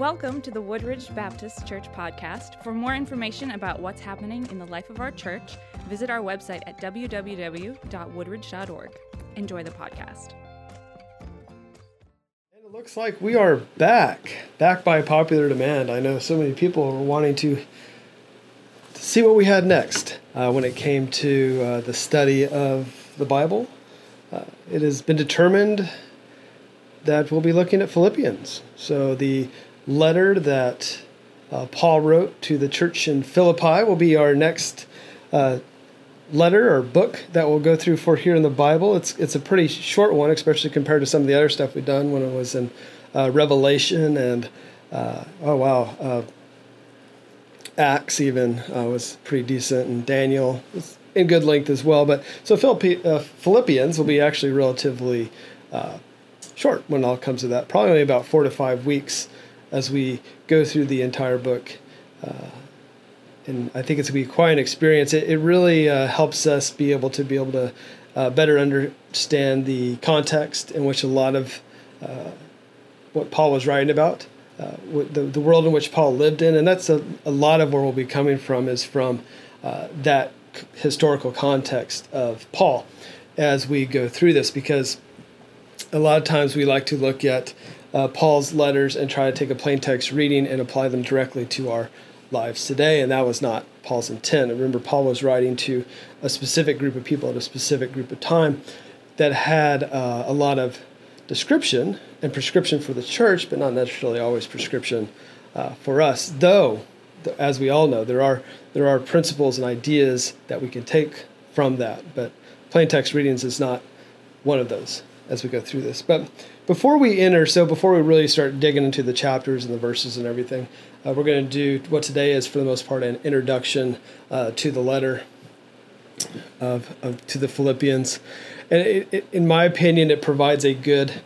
Welcome to the Woodridge Baptist Church podcast. For more information about what's happening in the life of our church, visit our website at www.woodridge.org. Enjoy the podcast. It looks like we are back, back by popular demand. I know so many people were wanting to, to see what we had next uh, when it came to uh, the study of the Bible. Uh, it has been determined that we'll be looking at Philippians. So the letter that uh, Paul wrote to the church in Philippi will be our next uh, letter or book that we'll go through for here in the Bible. It's it's a pretty short one, especially compared to some of the other stuff we've done when it was in uh, Revelation and uh, oh wow, uh, Acts even uh, was pretty decent, and Daniel was in good length as well. But so Philippi, Philippians will be actually relatively short when it all comes to that. Probably only about four to five weeks as we go through the entire book. Uh, and I think it's going to be quite an experience. It, it really uh, helps us be able to be able to uh, better understand the context in which a lot of uh, what Paul was writing about, uh, the, the world in which Paul lived in. And that's a, a lot of where we'll be coming from is from uh, that historical context of Paul as we go through this because a lot of times we like to look at uh, Paul's letters and try to take a plain text reading and apply them directly to our lives today. And that was not Paul's intent. remember, Paul was writing to a specific group of people at a specific group of time that had uh, a lot of description and prescription for the church, but not necessarily always prescription uh, for us. Though, as we all know, there are there are principles and ideas that we can take from that, but plain text readings is not one of those as we go through this. But before we enter, so before we really start digging into the chapters and the verses and everything, uh, we're going to do what today is, for the most part, an introduction uh, to the letter of, of, to the Philippians. And it, it, in my opinion, it provides a good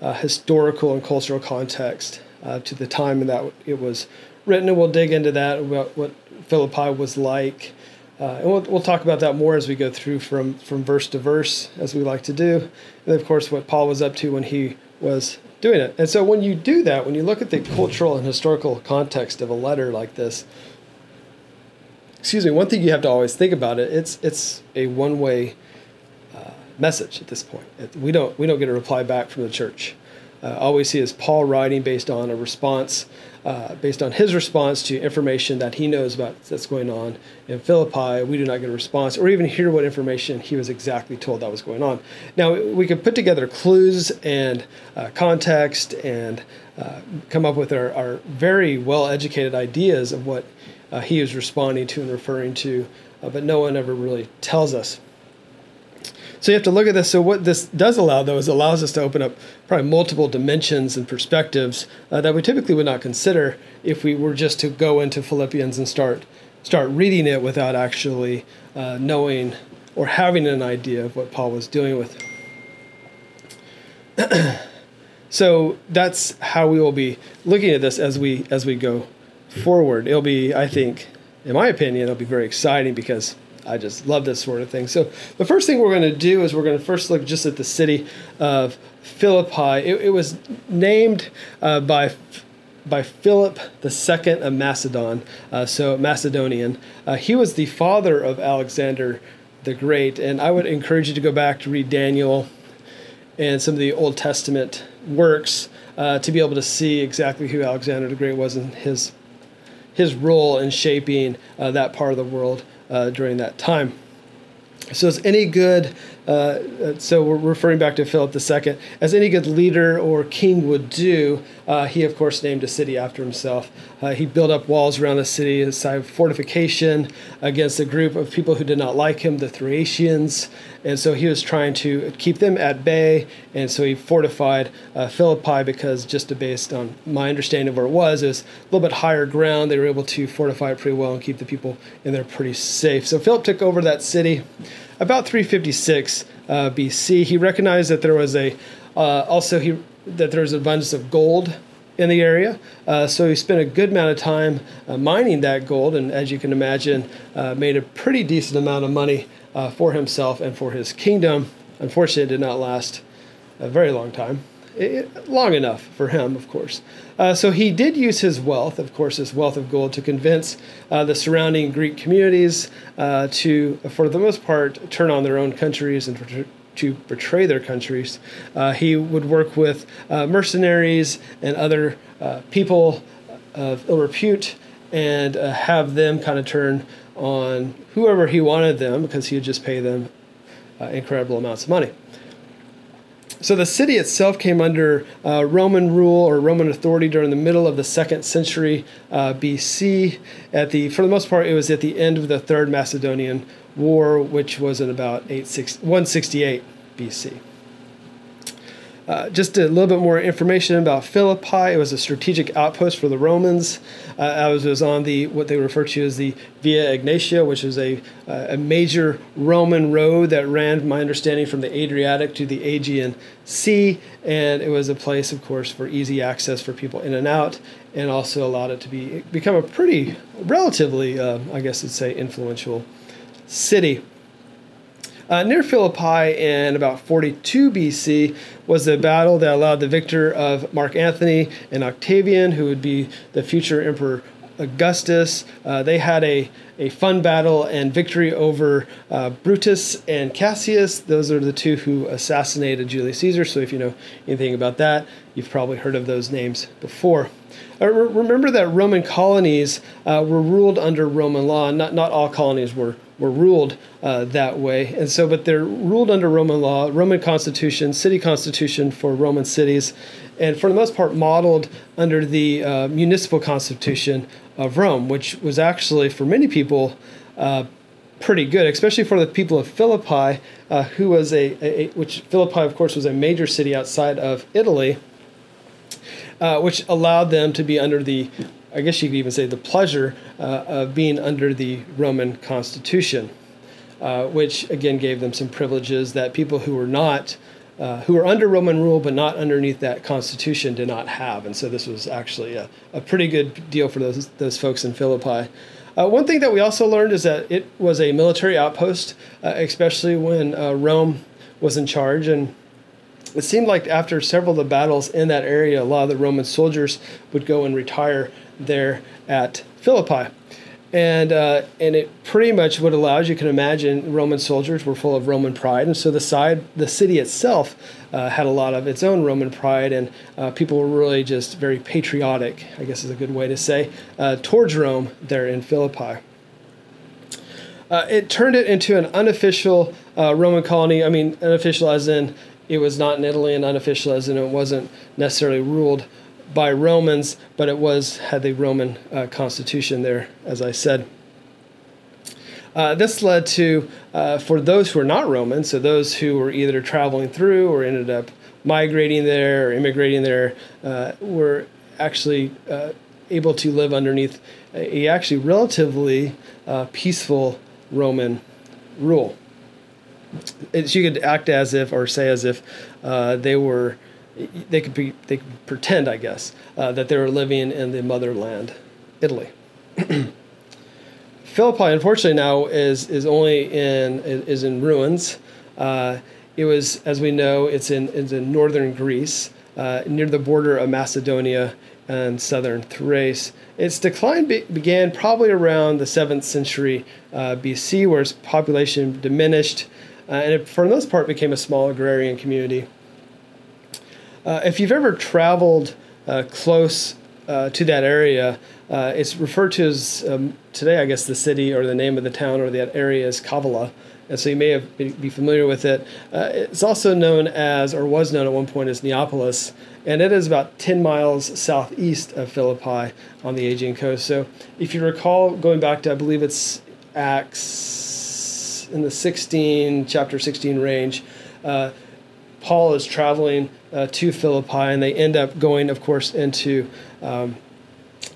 uh, historical and cultural context uh, to the time in that it was written, and we'll dig into that about what Philippi was like uh, and we'll, we'll talk about that more as we go through from, from verse to verse, as we like to do. And of course, what Paul was up to when he was doing it. And so, when you do that, when you look at the cultural and historical context of a letter like this, excuse me, one thing you have to always think about it, it's, it's a one way uh, message at this point. It, we, don't, we don't get a reply back from the church. Uh, all we see is Paul writing based on a response uh, based on his response to information that he knows about that's going on in Philippi, we do not get a response or even hear what information he was exactly told that was going on. Now, we could put together clues and uh, context and uh, come up with our, our very well educated ideas of what uh, he is responding to and referring to, uh, but no one ever really tells us. So you have to look at this. So what this does allow, though, is allows us to open up probably multiple dimensions and perspectives uh, that we typically would not consider if we were just to go into Philippians and start start reading it without actually uh, knowing or having an idea of what Paul was doing with it. so that's how we will be looking at this as we as we go forward. It'll be, I think, in my opinion, it'll be very exciting because I just love this sort of thing. So the first thing we're going to do is we're going to first look just at the city of Philippi. It, it was named uh, by by Philip II of Macedon, uh, so Macedonian. Uh, he was the father of Alexander the Great, and I would encourage you to go back to read Daniel and some of the Old Testament works uh, to be able to see exactly who Alexander the Great was and his his role in shaping uh, that part of the world uh, during that time. So, as any good, uh, uh, so we're referring back to Philip II, as any good leader or king would do, uh, he of course named a city after himself. Uh, he built up walls around the city a fortification against a group of people who did not like him, the Thracians, and so he was trying to keep them at bay. And so he fortified uh, Philippi because, just based on my understanding of where it was, it was a little bit higher ground. They were able to fortify it pretty well and keep the people in there pretty safe. So Philip took over that city about 356 uh, BC. He recognized that there was a uh, also he that there was an abundance of gold in the area. Uh, so he spent a good amount of time uh, mining that gold, and as you can imagine, uh, made a pretty decent amount of money uh, for himself and for his kingdom. Unfortunately, it did not last a very long time. it, long enough for him, of course. Uh, so he did use his wealth, of course, his wealth of gold, to convince uh, the surrounding Greek communities uh, to, for the most part, turn on their own countries and to betray their countries. Uh, he would work with uh, mercenaries and other uh, people of ill repute and have them kind of turn on whoever he wanted them because he would just pay them incredible amounts of money. So the city itself came under uh, Roman rule or Roman authority during the middle of the second century uh, BC. At the, for the most part, it was at the end of the Third Macedonian War, which was in about 168 BC. Uh, just a little bit more information about Philippi. It was a strategic outpost for the Romans. Uh, I was, was on the what they refer to as the Via Egnatia, which is a, uh, a major Roman road that ran, my understanding, from the Adriatic to the Aegean Sea, and it was a place, of course, for easy access for people in and out, and also allowed it to be become a pretty, relatively, uh, I guess, I'd say, influential city. Uh, near Philippi in about 42 BC was the battle that allowed the victor of Mark Antony and Octavian, who would be the future Emperor Augustus. Uh, they had a, a fun battle and victory over uh, Brutus and Cassius. Those are the two who assassinated Julius Caesar. So if you know anything about that, you've probably heard of those names before. Uh, remember that Roman colonies uh, were ruled under Roman law. Not, not all colonies were were ruled uh, that way. And so, but they're ruled under Roman law, Roman constitution, city constitution for Roman cities, and for the most part modeled under the uh, municipal constitution of Rome, which was actually, for many people, uh, pretty good, especially for the people of Philippi, uh, who was a, a, which Philippi, of course, was a major city outside of Italy. Uh, which allowed them to be under the I guess you could even say the pleasure uh, of being under the Roman Constitution, uh, which again gave them some privileges that people who were not, uh, who were under Roman rule but not underneath that Constitution did not have. And so this was actually a, a pretty good deal for those, those folks in Philippi. Uh, one thing that we also learned is that it was a military outpost, uh, especially when uh, Rome was in charge. And it seemed like after several of the battles in that area, a lot of the Roman soldiers would go and retire there at Philippi. And, uh, and it pretty much would allow, as you can imagine, Roman soldiers were full of Roman pride. And so the, side, the city itself uh, had a lot of its own Roman pride, and uh, people were really just very patriotic, I guess is a good way to say, uh, towards Rome there in Philippi. Uh, it turned it into an unofficial uh, Roman colony. I mean, unofficial as in it was not in Italy, and unofficial as in it wasn't necessarily ruled by Romans, but it was had the Roman uh, constitution there, as I said. Uh, this led to, uh, for those who are not Roman, so those who were either traveling through or ended up migrating there or immigrating there, uh, were actually uh, able to live underneath a, a actually relatively uh, peaceful Roman rule. It's, you could act as if or say as if they were they could be they could pretend, I guess, uh, that they were living in the motherland, Italy. Philippi, unfortunately, now is is only in is in ruins. Uh, it was, as we know, it's in it's in northern Greece, uh, near the border of Macedonia and southern Thrace. Its decline be- began probably around the seventh century uh, BC, where its population diminished, uh, and it, for the most part became a small agrarian community. Uh, if you've ever traveled uh, close uh, to that area, uh, it's referred to as um, today, I guess, the city or the name of the town or that area is Kavala. And so you may have be familiar with it. Uh, it's also known as, or was known at one point as Neapolis, and it is about 10 miles southeast of Philippi on the Aegean coast. So if you recall, going back to, I believe it's Acts in the 16, chapter 16 range, uh, Paul is traveling uh, to Philippi, and they end up going, of course, into um,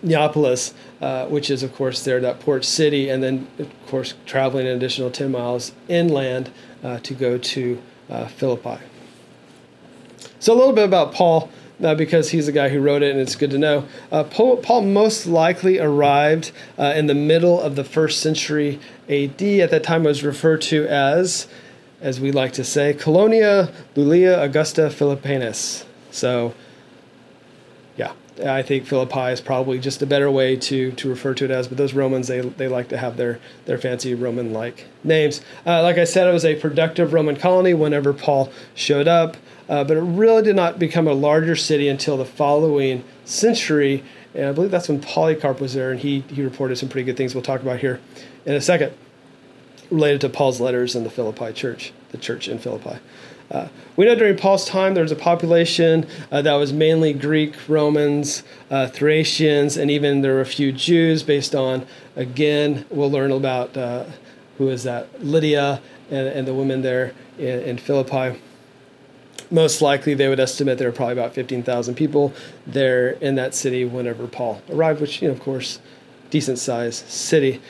Neapolis, uh, which is, of course, there, that port city, and then, of course, traveling an additional 10 miles inland uh, to go to uh, Philippi. So, a little bit about Paul. Uh, because he's the guy who wrote it, and it's good to know. Uh, Paul, Paul, most likely arrived uh, in the middle of the first century AD. At that time, was referred to as as we like to say, Colonia Lulia Augusta Philippiensis. So, yeah, I think Philippi is probably just a better way to to refer to it as. But those Romans, they they like to have their their fancy Roman like names. Uh, like I said, it was a productive Roman colony whenever Paul showed up, uh, but it really did not become a larger city until the following century. And I believe that's when Polycarp was there, and he he reported some pretty good things. We'll talk about here in a second, related to Paul's letters in the Philippi church, the church in Philippi. Uh, we know during Paul's time there was a population uh, that was mainly Greek, Romans, uh, Thracians, and even there were a few Jews based on, again, we'll learn about uh, who is that, Lydia and, and the women there in, in, Philippi. Most likely, they would estimate there were probably about 15,000 people there in that city whenever Paul arrived, which, you know, of course, decent sized city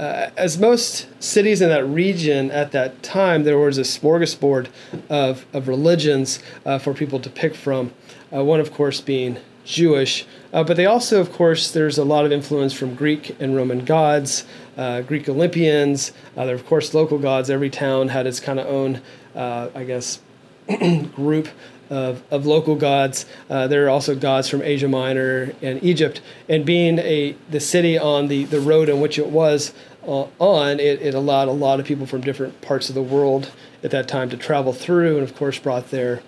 uh, as most cities in that region at that time, there was a smorgasbord of, of religions uh, for people to pick from. Uh, one, of course, being Jewish, uh, but they also, of course, there's a lot of influence from Greek and Roman gods, uh, Greek Olympians. Uh, there, of course, local gods. Every town had its kind of own, I guess, group of, of local gods. Uh, there are also gods from Asia Minor and Egypt. And being a the city on the, the road in which it was uh, on, it, it allowed a lot of people from different parts of the world at that time to travel through, and of course brought their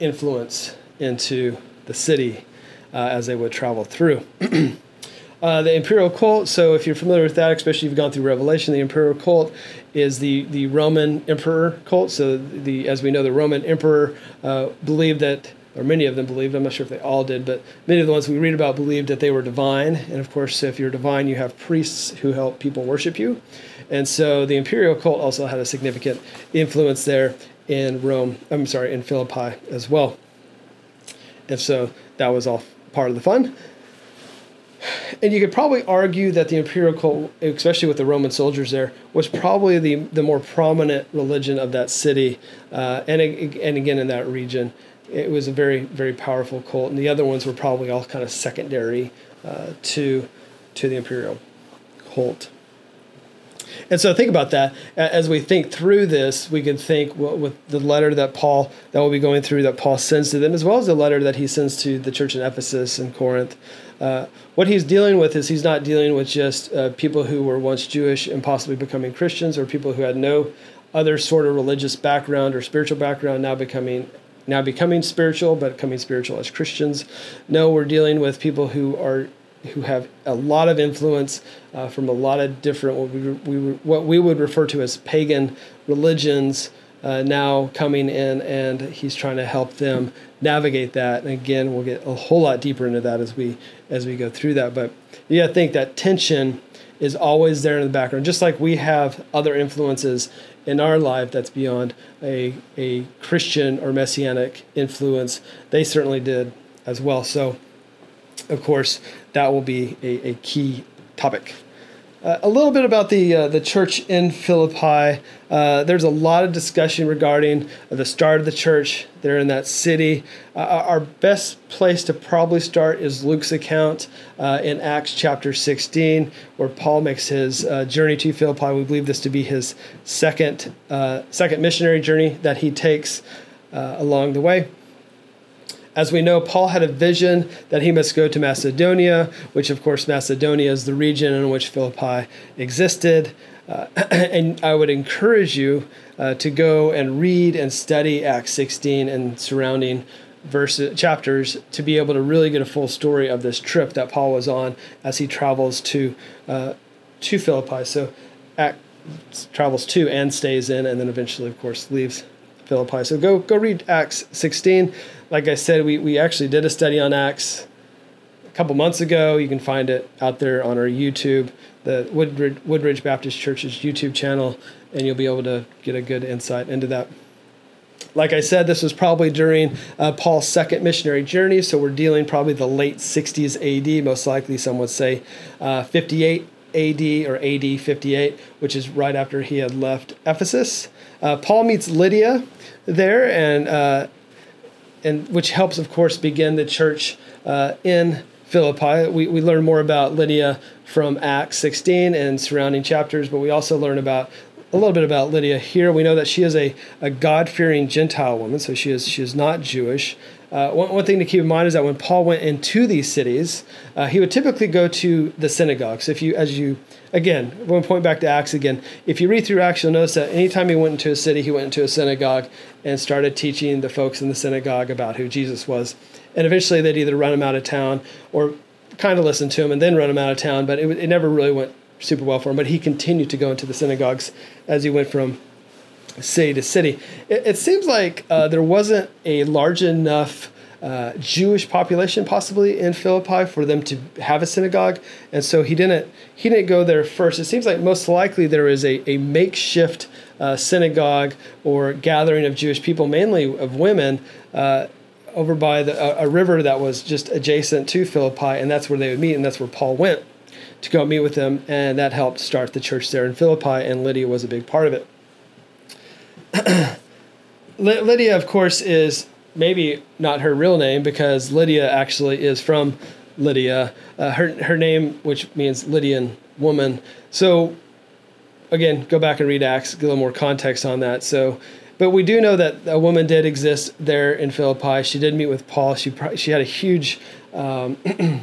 influence into the city uh, as they would travel through. Uh, the imperial cult. So, if you're familiar with that, especially if you've gone through Revelation, the imperial cult is the the Roman emperor cult. So, the as we know, the Roman emperor uh, believed that, or many of them believed. I'm not sure if they all did, but many of the ones we read about believed that they were divine. And of course, if you're divine, you have priests who help people worship you. And so, the imperial cult also had a significant influence there in Rome. I'm sorry, in Philippi as well. And so, that was all part of the fun and you could probably argue that the imperial cult, especially with the Roman soldiers there, was probably the, the more prominent religion of that city, uh, and and again in that region, it was a very very powerful cult, and the other ones were probably all kind of secondary uh, to to the imperial cult. And so think about that as we think through this. We can think well, with the letter that Paul that we'll be going through that Paul sends to them, as well as the letter that he sends to the church in Ephesus and Corinth. Uh, what he's dealing with is he's not dealing with just uh, people who were once Jewish and possibly becoming Christians, or people who had no other sort of religious background or spiritual background now becoming now becoming spiritual, but becoming spiritual as Christians. No, we're dealing with people who are who have a lot of influence uh, from a lot of different what we, we what we would refer to as pagan religions uh, now coming in, and he's trying to help them navigate that. And again, we'll get a whole lot deeper into that as we as we go through that. But yeah, I think that tension is always there in the background, just like we have other influences in our life that's beyond a a Christian or messianic influence. They certainly did as well. So, of course, that will be a, a key topic. Uh, a little bit about the uh, the church in Philippi. Uh, there's a lot of discussion regarding the start of the church there in that city. Uh, our best place to probably start is Luke's account uh, in Acts chapter 16, where Paul makes his uh, journey to Philippi. We believe this to be his second second missionary journey that he takes along the way. As we know, Paul had a vision that he must go to Macedonia, which, of course, Macedonia is the region in which Philippi existed. Uh, and I would encourage you uh, to go and read and study Acts 16 and surrounding verses chapters to be able to really get a full story of this trip that Paul was on as he travels to uh, to Philippi. So, Acts travels to and stays in, and then eventually, of course, leaves Philippi. So go go read Acts 16 like I said, we, we actually did a study on Acts a couple months ago. You can find it out there on our YouTube, the Woodridge, Woodridge Baptist Church's YouTube channel, and you'll be able to get a good insight into that. Like I said, this was probably during uh, Paul's second missionary journey, so we're dealing probably the late 60s AD, most likely some would say uh, 58 AD or AD 58, which is right after he had left Ephesus. Uh, Paul meets Lydia there, and uh, and which helps, of course, begin the church uh, in Philippi. We, we learn more about Lydia from Acts 16 and surrounding chapters, but we also learn about a little bit about Lydia here. We know that she is a, a God fearing Gentile woman, so she is she is not Jewish. Uh, one, one thing to keep in mind is that when Paul went into these cities, uh, he would typically go to the synagogues. If you, as you, again, one point back to Acts again, if you read through Acts, you'll notice that anytime he went into a city, he went into a synagogue and started teaching the folks in the synagogue about who Jesus was. And eventually they'd either run him out of town or kind of listen to him and then run him out of town, but it, it never really went super well for him. But he continued to go into the synagogues as he went from city to city. It, it seems like uh, there wasn't a large enough uh, Jewish population possibly in Philippi for them to have a synagogue, and so he didn't he didn't go there first. It seems like most likely there is a, a makeshift uh, synagogue or gathering of Jewish people, mainly of women. Uh, over by the, a, a river that was just adjacent to Philippi, and that's where they would meet, and that's where Paul went to go meet with them, and that helped start the church there in Philippi, and Lydia was a big part of it. Lydia, of course, is maybe not her real name because Lydia actually is from Lydia. Uh, her her name, which means Lydian woman. So again, go back and read Acts, get a little more context on that. So, but we do know that a woman did exist there in Philippi. She did meet with Paul. She she had a huge. Um,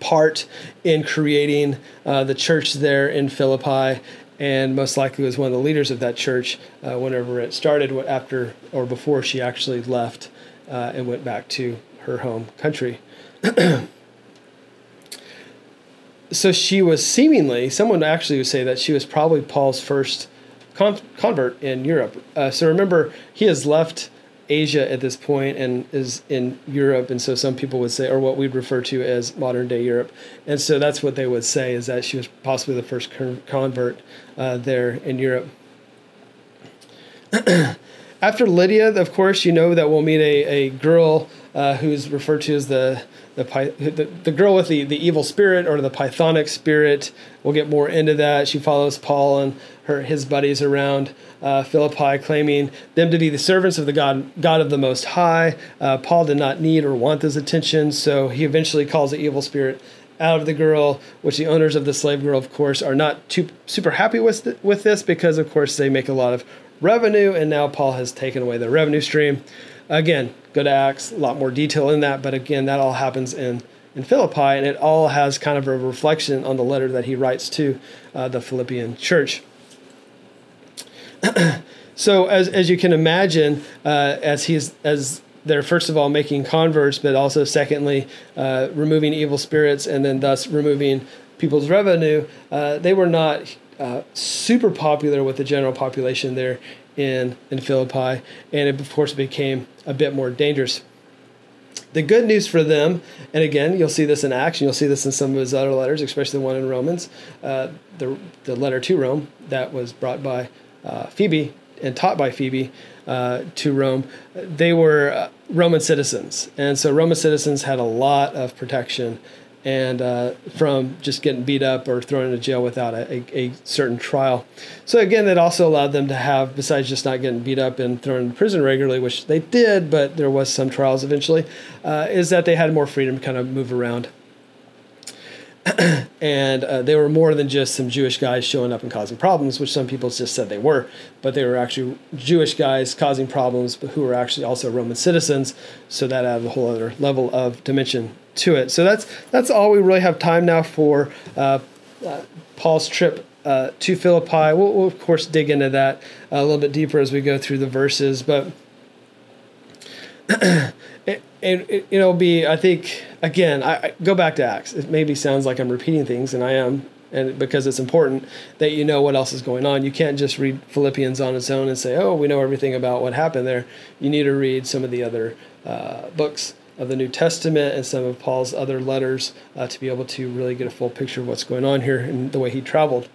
part in creating uh, the church there in Philippi, and most likely was one of the leaders of that church uh, whenever it started, after or before she actually left uh, and went back to her home country. so she was seemingly, someone actually would say that she was probably Paul's first con- convert in Europe. Uh, so remember, he has left Asia at this point and is in Europe, and so some people would say, or what we'd refer to as modern day Europe, and so that's what they would say is that she was possibly the first convert uh, there in Europe. After Lydia, of course, you know that we'll meet a, a girl uh, who's referred to as the the, the, the girl with the, the evil spirit or the pythonic spirit. We'll get more into that. She follows Paul and her his buddies around uh, Philippi, claiming them to be the servants of the God God of the Most High. Uh, Paul did not need or want this attention, so he eventually calls the evil spirit out of the girl, which the owners of the slave girl, of course, are not too super happy with th- with this because, of course, they make a lot of revenue, and now Paul has taken away their revenue stream. Again, go to Acts, a lot more detail in that, but again, that all happens in in Philippi, and it all has kind of a reflection on the letter that he writes to uh, the Philippian church. so as as you can imagine, uh, as he's as they're first of all making converts, but also secondly uh, removing evil spirits, and then thus removing people's revenue. Uh, they were not uh, super popular with the general population there in in Philippi, and it of course became a bit more dangerous. The good news for them, and again, you'll see this in Acts, you'll see this in some of his other letters, especially the one in Romans, uh, the the letter to Rome that was brought by uh, Phoebe and taught by Phoebe uh, to Rome, they were uh, Roman citizens. And so Roman citizens had a lot of protection and uh, from just getting beat up or thrown into jail without a, a, a, certain trial. So again, that also allowed them to have, besides just not getting beat up and thrown into prison regularly, which they did, but there was some trials eventually, uh, is that they had more freedom to kind of move around. and uh, they were more than just some Jewish guys showing up and causing problems, which some people just said they were, but they were actually Jewish guys causing problems, but who were actually also Roman citizens. So that added a whole other level of dimension to it. So that's that's all we really have time now for uh, uh, Paul's trip uh, to Philippi. We'll, we'll, of course dig into that a little bit deeper as we go through the verses, but. It, it, it'll be, I think, again, I, I, go back to Acts. It maybe sounds like I'm repeating things, and I am, and because it's important that you know what else is going on. You can't just read Philippians on its own and say, "Oh, we know everything about what happened there." You need to read some of the other uh, books of the New Testament and some of Paul's other letters uh, to be able to really get a full picture of what's going on here and the way he traveled.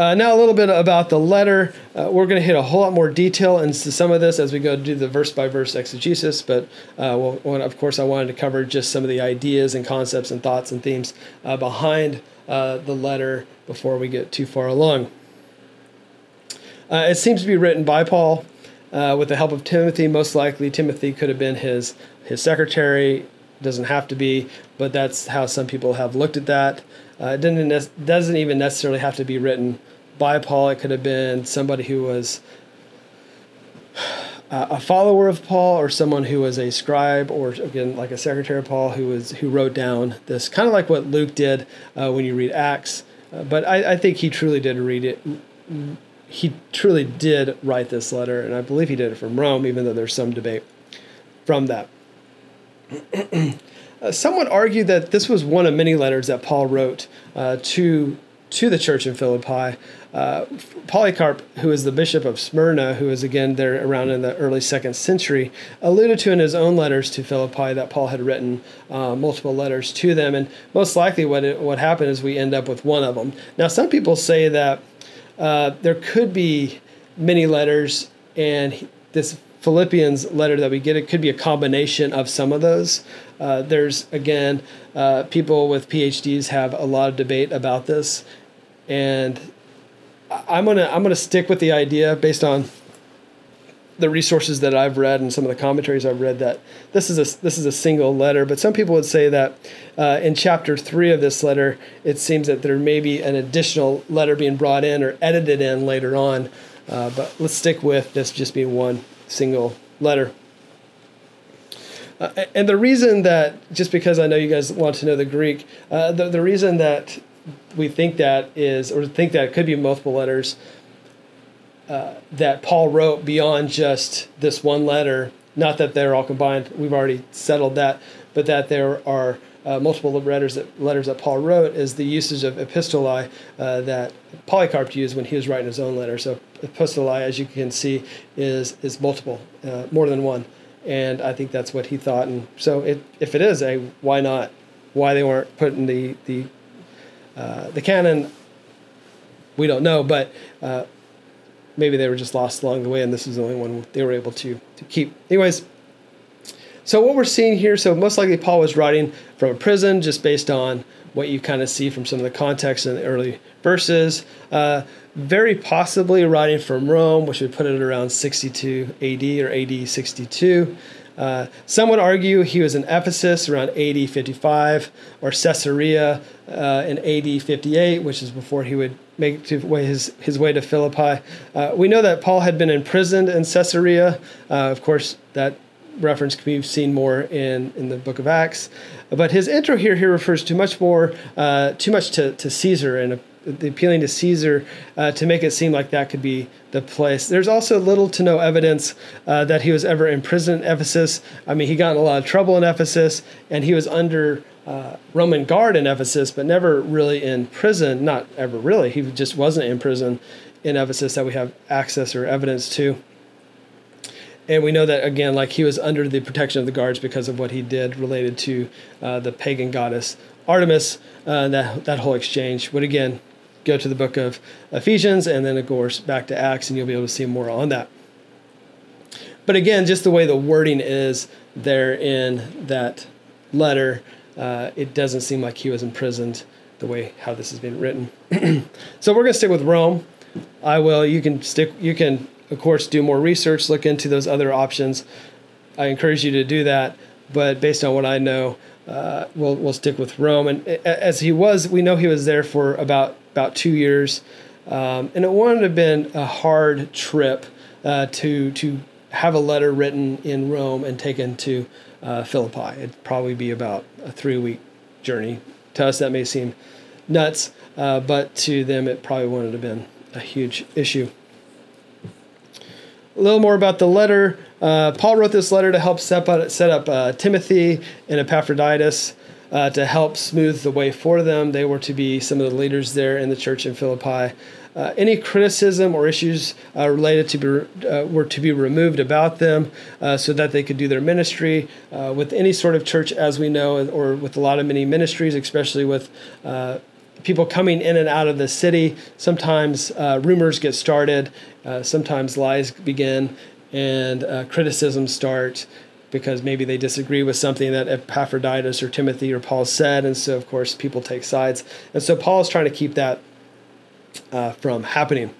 Uh, now, a little bit about the letter. Uh, we're going to hit a whole lot more detail into some of this as we go do the verse by verse exegesis. But uh, well, of course, I wanted to cover just some of the ideas and concepts and thoughts and themes uh, behind uh, the letter before we get too far along. Uh, it seems to be written by Paul with the help of Timothy. Most likely, Timothy could have been his his secretary doesn't have to be, but that's how some people have looked at that. Uh, it doesn't, even necessarily have to be written Paul. It could have been somebody who was a follower of Paul or someone who was a scribe or again like a secretary of Paul who was who wrote down this kind of like what Luke did uh, when you read Acts. Uh, but I, I, think he truly did read it. He truly did write this letter, and I believe he did it from Rome, even though there's some debate from that. uh, some would argue that this was one of many letters that Paul wrote uh, to to the church in Philippi. Uh, Polycarp, who is the bishop of Smyrna, who is again there around in the early second century, alluded to in his own letters to Philippi that Paul had written uh, multiple letters to them, and most likely what it, what happened is we end up with one of them. Now, some people say that uh, there could be many letters, and this Philippians letter that we get, it could be a combination of some of those. Uh, there's again, uh, people with PhDs have a lot of debate about this, and I'm gonna I'm gonna stick with the idea based on the resources that I've read and some of the commentaries I've read that this is a this is a single letter. But some people would say that uh, in chapter three of this letter, it seems that there may be an additional letter being brought in or edited in later on. Uh, but let's stick with this just being one single letter. Uh, and the reason that, just because I know you guys want to know the Greek, uh, the, the reason that we think that is, or think that it could be multiple letters uh, that Paul wrote beyond just this one letter. Not that they're all combined, we've already settled that, but that there are uh, multiple letters that, letters that Paul wrote is the usage of epistolae uh, that Polycarp used when he was writing his own letter. So epistolae, as you can see, is is multiple, uh, more than one, and I think that's what he thought. And so, it, if it is a, why not? Why they weren't putting the the uh, the canon, we don't know, but uh, maybe they were just lost along the way, and this is the only one they were able to to keep. Anyways, so what we're seeing here, so most likely Paul was writing from a prison, just based on what you kind of see from some of the context in the early verses. Uh, very possibly writing from Rome, which would put it around 62 AD or AD 62. Uh, some would argue he was in Ephesus around AD 55 or Caesarea uh, in AD 58, which is before he would make his, his way to Philippi. Uh, we know that Paul had been imprisoned in Caesarea. Uh, of course, that reference can be seen more in, in the book of Acts. But his intro here here refers to much more, uh, too much to, to Caesar and the appealing to Caesar uh, to make it seem like that could be the place. There's also little to no evidence uh, that he was ever in prison in Ephesus. I mean, he got in a lot of trouble in Ephesus, and he was under uh, Roman guard in Ephesus, but never really in prison. Not ever really. He just wasn't in prison in Ephesus that we have access or evidence to. And we know that again, like he was under the protection of the guards because of what he did related to uh, the pagan goddess Artemis. Uh, that that whole exchange would again go to the book of Ephesians and then, of course, back to Acts, and you'll be able to see more on that. But again, just the way the wording is there in that letter, uh, it doesn't seem like he was imprisoned the way how this has been written. so we're going to stick with Rome. I will. You can stick. You can, of course, do more research, look into those other options. I encourage you to do that. But based on what I know, uh, we'll we'll stick with Rome. And as he was, we know he was there for about about two years, um, and it wouldn't have been a hard trip uh, to to have a letter written in Rome and taken to uh, Philippi. It'd probably be about a three week journey. To us, that may seem nuts, uh, but to them, it probably wouldn't have been a huge issue. A little more about the letter. Uh, Paul wrote this letter to help set up, set up uh, Timothy and Epaphroditus uh, to help smooth the way for them. They were to be some of the leaders there in the church in Philippi. Uh, any criticism or issues uh, related to be, uh, were to be removed about them so that they could do their ministry with any sort of church as we know or with a lot of many ministries especially with people coming in and out of the city sometimes uh, rumors get started uh, sometimes lies begin and uh, criticisms start because maybe they disagree with something that Epaphroditus or Timothy or Paul said, and so of course people take sides, and so Paul is trying to keep that uh, from happening.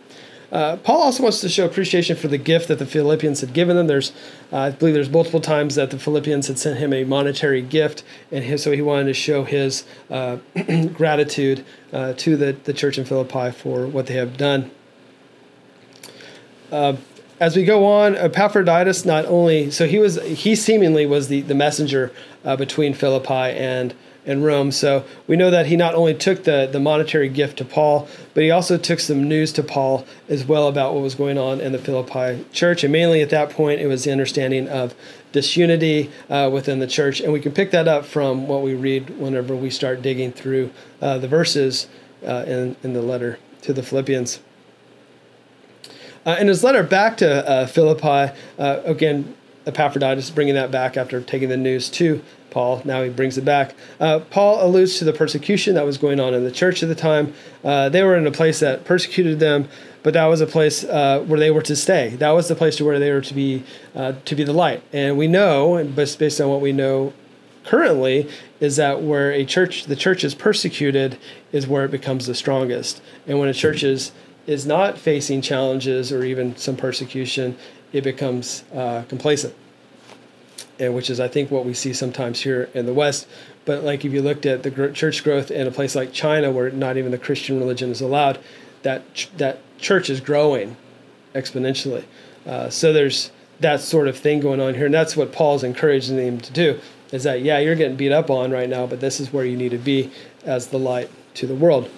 Uh, Paul also wants to show appreciation for the gift that the Philippians had given them. There's, uh, I believe, there's multiple times that the Philippians had sent him a monetary gift, and his, so he wanted to show his uh, gratitude uh, to the, the church in Philippi for what they have done. Uh, as we go on, Epaphroditus not only so he was he seemingly was the the messenger between Philippi and and Rome. So we know that he not only took the, the monetary gift to Paul, but he also took some news to Paul as well about what was going on in the Philippi church. And mainly at that point, it was the understanding of disunity uh, within the church. And we can pick that up from what we read whenever we start digging through uh, the verses uh, in, in the letter to the Philippians. Uh, in his letter back to uh, Philippi, uh, again, Epaphroditus bringing that back after taking the news to Paul. Now he brings it back. Uh, Paul alludes to the persecution that was going on in the church at the time. Uh, they were in a place that persecuted them, but that was a place uh, where they were to stay. That was the place to where they were to be uh, to be the light. And we know, but based on what we know currently, is that where a church, the church is persecuted, is where it becomes the strongest. And when a church is is not facing challenges or even some persecution, it becomes uh, complacent and which is I think what we see sometimes here in the West. But like if you looked at the church growth in a place like China, where not even the Christian religion is allowed, that that church is growing exponentially. Uh, so there's that sort of thing going on here, and that's what Paul's encouraging them to do. Is that yeah, you're getting beat up on right now, but this is where you need to be as the light to the world.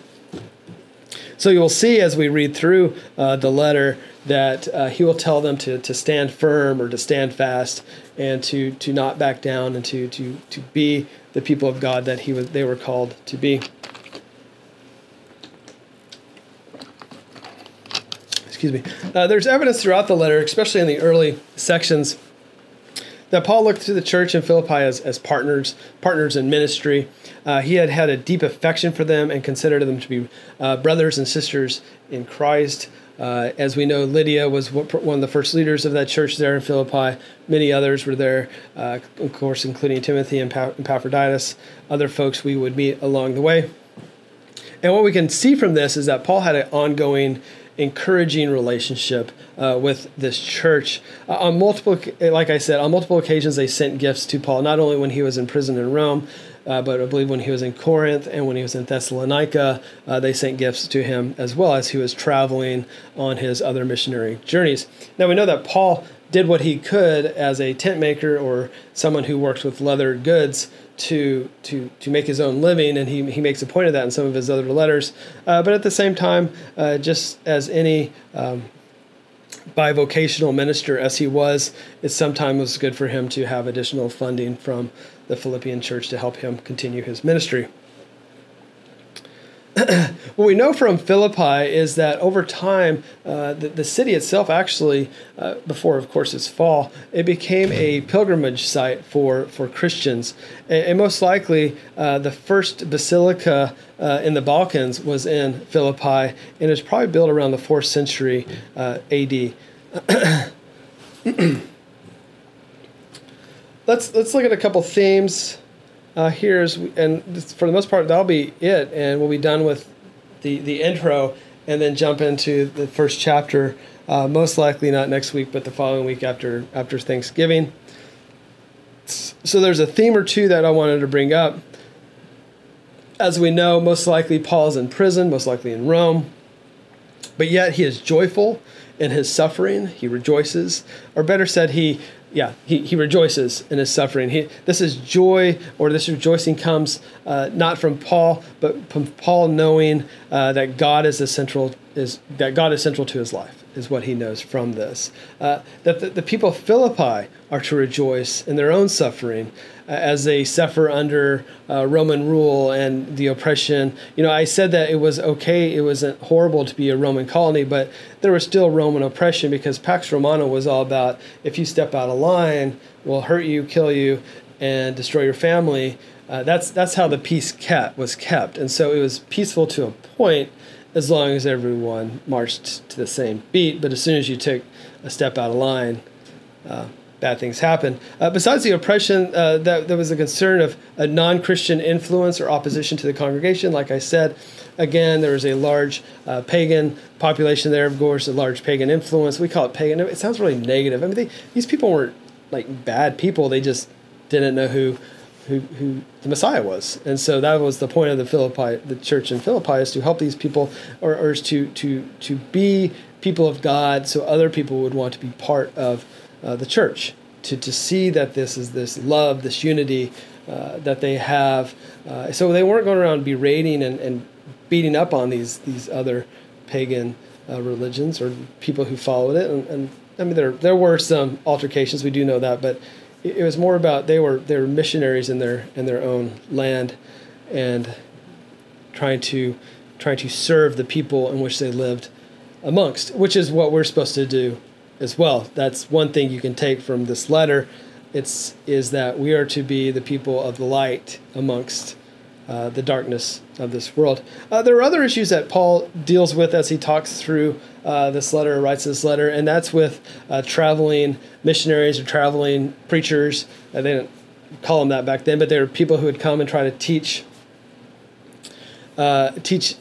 So you'll see as we read through uh, the letter that uh, he will tell them to, to stand firm or to stand fast and to, to not back down and to, to, to be the people of God that he was, they were called to be. Excuse me. Uh, there's evidence throughout the letter, especially in the early sections, that Paul looked to the church in Philippi as, as partners, partners in ministry. Uh, he had had a deep affection for them and considered them to be uh, brothers and sisters in Christ. Uh, as we know, Lydia was one of the first leaders of that church there in Philippi. Many others were there, uh, of course, including Timothy and Epaphroditus, other folks we would meet along the way. And what we can see from this is that Paul had an ongoing encouraging relationship uh, with this church. Uh, on multiple, like I said, on multiple occasions they sent gifts to Paul, not only when he was in prison in Rome, uh, but I believe when he was in Corinth and when he was in Thessalonica, uh, they sent gifts to him as well as he was traveling on his other missionary journeys. Now we know that Paul did what he could as a tent maker or someone who works with leather goods to to to make his own living, and he he makes a point of that in some of his other letters. Uh, but at the same time, uh, just as any um, bivocational minister as he was, it sometimes was good for him to have additional funding from the Philippian church to help him continue his ministry. what we know from Philippi is that over time, uh, the, the, city itself actually, uh, before of course its fall, it became a pilgrimage site for, for Christians. And, and most likely, uh, the first basilica uh, in the Balkans was in Philippi, and it was probably built around the fourth century uh, AD. let's let's look at a couple themes uh, here is, and for the most part, that'll be it, and we'll be done with the the intro, and then jump into the first chapter. Uh, most likely not next week, but the following week after after Thanksgiving. So there's a theme or two that I wanted to bring up. As we know, most likely Paul's in prison, most likely in Rome, but yet he is joyful in his suffering. He rejoices, or better said, he yeah, he, he rejoices in his suffering. He, this is joy, or this rejoicing comes uh, not from Paul, but from Paul knowing uh, that God is the central is that God is central to his life is what he knows from this. Uh, that the, the, people of Philippi are to rejoice in their own suffering as they suffer under uh, Roman rule and the oppression. You know, I said that it was okay, it wasn't horrible to be a Roman colony, but there was still Roman oppression because Pax Romana was all about if you step out of line, we'll hurt you, kill you, and destroy your family. Uh, that's that's how the peace kept was kept, and so it was peaceful to a point as long as everyone marched to the same beat. But as soon as you took a step out of line, uh, bad things happen. Uh, besides the oppression, uh, that there was a concern of a non-Christian influence or opposition to the congregation. Like I said, again, there was a large uh, pagan population there, of course, a large pagan influence. We call it pagan. It sounds really negative. I mean, they, these people weren't like bad people. They just didn't know who, who, who the Messiah was. And so that was the point of the Philippi, the church in Philippi, is to help these people, or, or to, to, to be people of God, so other people would want to be part of uh, the church. To, to see that this is this love, this unity uh, that they have. Uh, so they weren't going around berating and, and beating up on these these other pagan uh, religions or people who followed it. And, and, I mean, there there were some altercations. We do know that, but it, it was more about they were they were missionaries in their in their own land, and trying to trying to serve the people in which they lived amongst, which is what we're supposed to do as well. That's one thing you can take from this letter. It's is that we are to be the people of the light amongst uh, the darkness of this world. Uh, there are other issues that Paul deals with as he talks through uh, this letter, writes this letter, and that's with uh, traveling missionaries or traveling preachers. They didn't call them that back then, but they were people who would come and try to teach uh, teach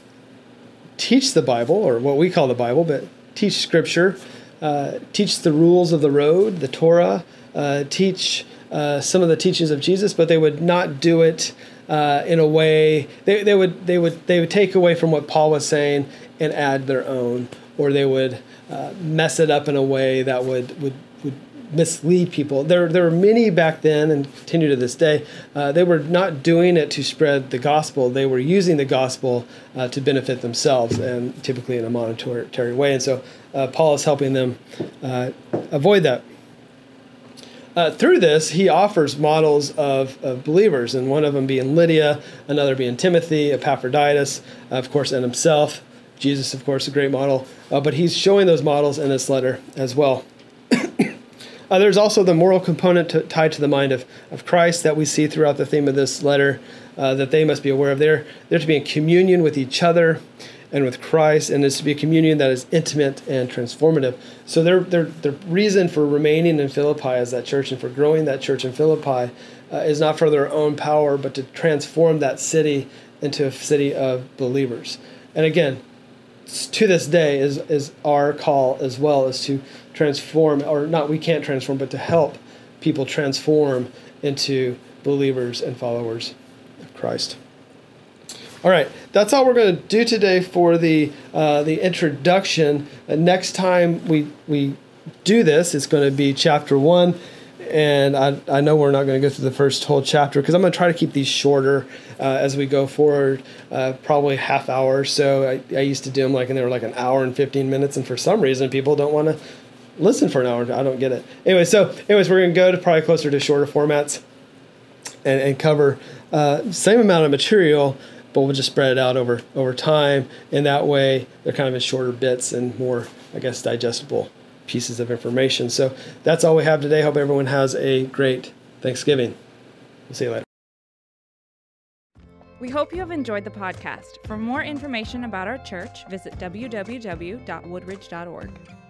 teach the Bible, or what we call the Bible, but teach Scripture, uh, teach the rules of the road, the Torah, uh, teach uh, some of the teachings of Jesus, but they would not do it uh, in a way they, they would they would they would take away from what Paul was saying and add their own, or they would mess it up in a way that would would mislead people. There, there were many back then and continue to this day. Uh, they were not doing it to spread the gospel. They were using the gospel uh, to benefit themselves and typically in a monetary way. And so uh, Paul is helping them uh, avoid that. Uh, through this, he offers models of, of, believers, and one of them being Lydia, another being Timothy, Epaphroditus, of course, and himself. Jesus, of course, a great model. Uh, but he's showing those models in this letter as well. Uh, there's also the moral component to, tied to the mind of, of Christ that we see throughout the theme of this letter uh, that they must be aware of. They're, they're to be in communion with each other and with Christ, and it's to be a communion that is intimate and transformative. So their, their, their reason for remaining in Philippi as that church and for growing that church in Philippi uh, is not for their own power, but to transform that city into a city of believers. And again, to this day is is our call as well as to transform or not we can't transform but to help people transform into believers and followers of Christ. All right, that's all we're going to do today for the uh, the introduction. Uh, next time we we do this, it's going to be chapter one and I, I know we're not going to go through the first whole chapter because I'm going to try to keep these shorter uh, as we go forward, uh, probably half hour. So I, I used to do them like, and they were like an hour and 15 minutes. And for some reason, people don't want to listen for an hour. I don't get it. Anyway, so anyways, we're going to go to probably closer to shorter formats and, and cover uh, same amount of material, but we'll just spread it out over over time. And that way, they're kind of in shorter bits and more, I guess, digestible pieces of information. So that's all we have today. Hope everyone has a great Thanksgiving. We'll see you later. We hope you have enjoyed the podcast. For more information about our church, visit www.woodridge.org.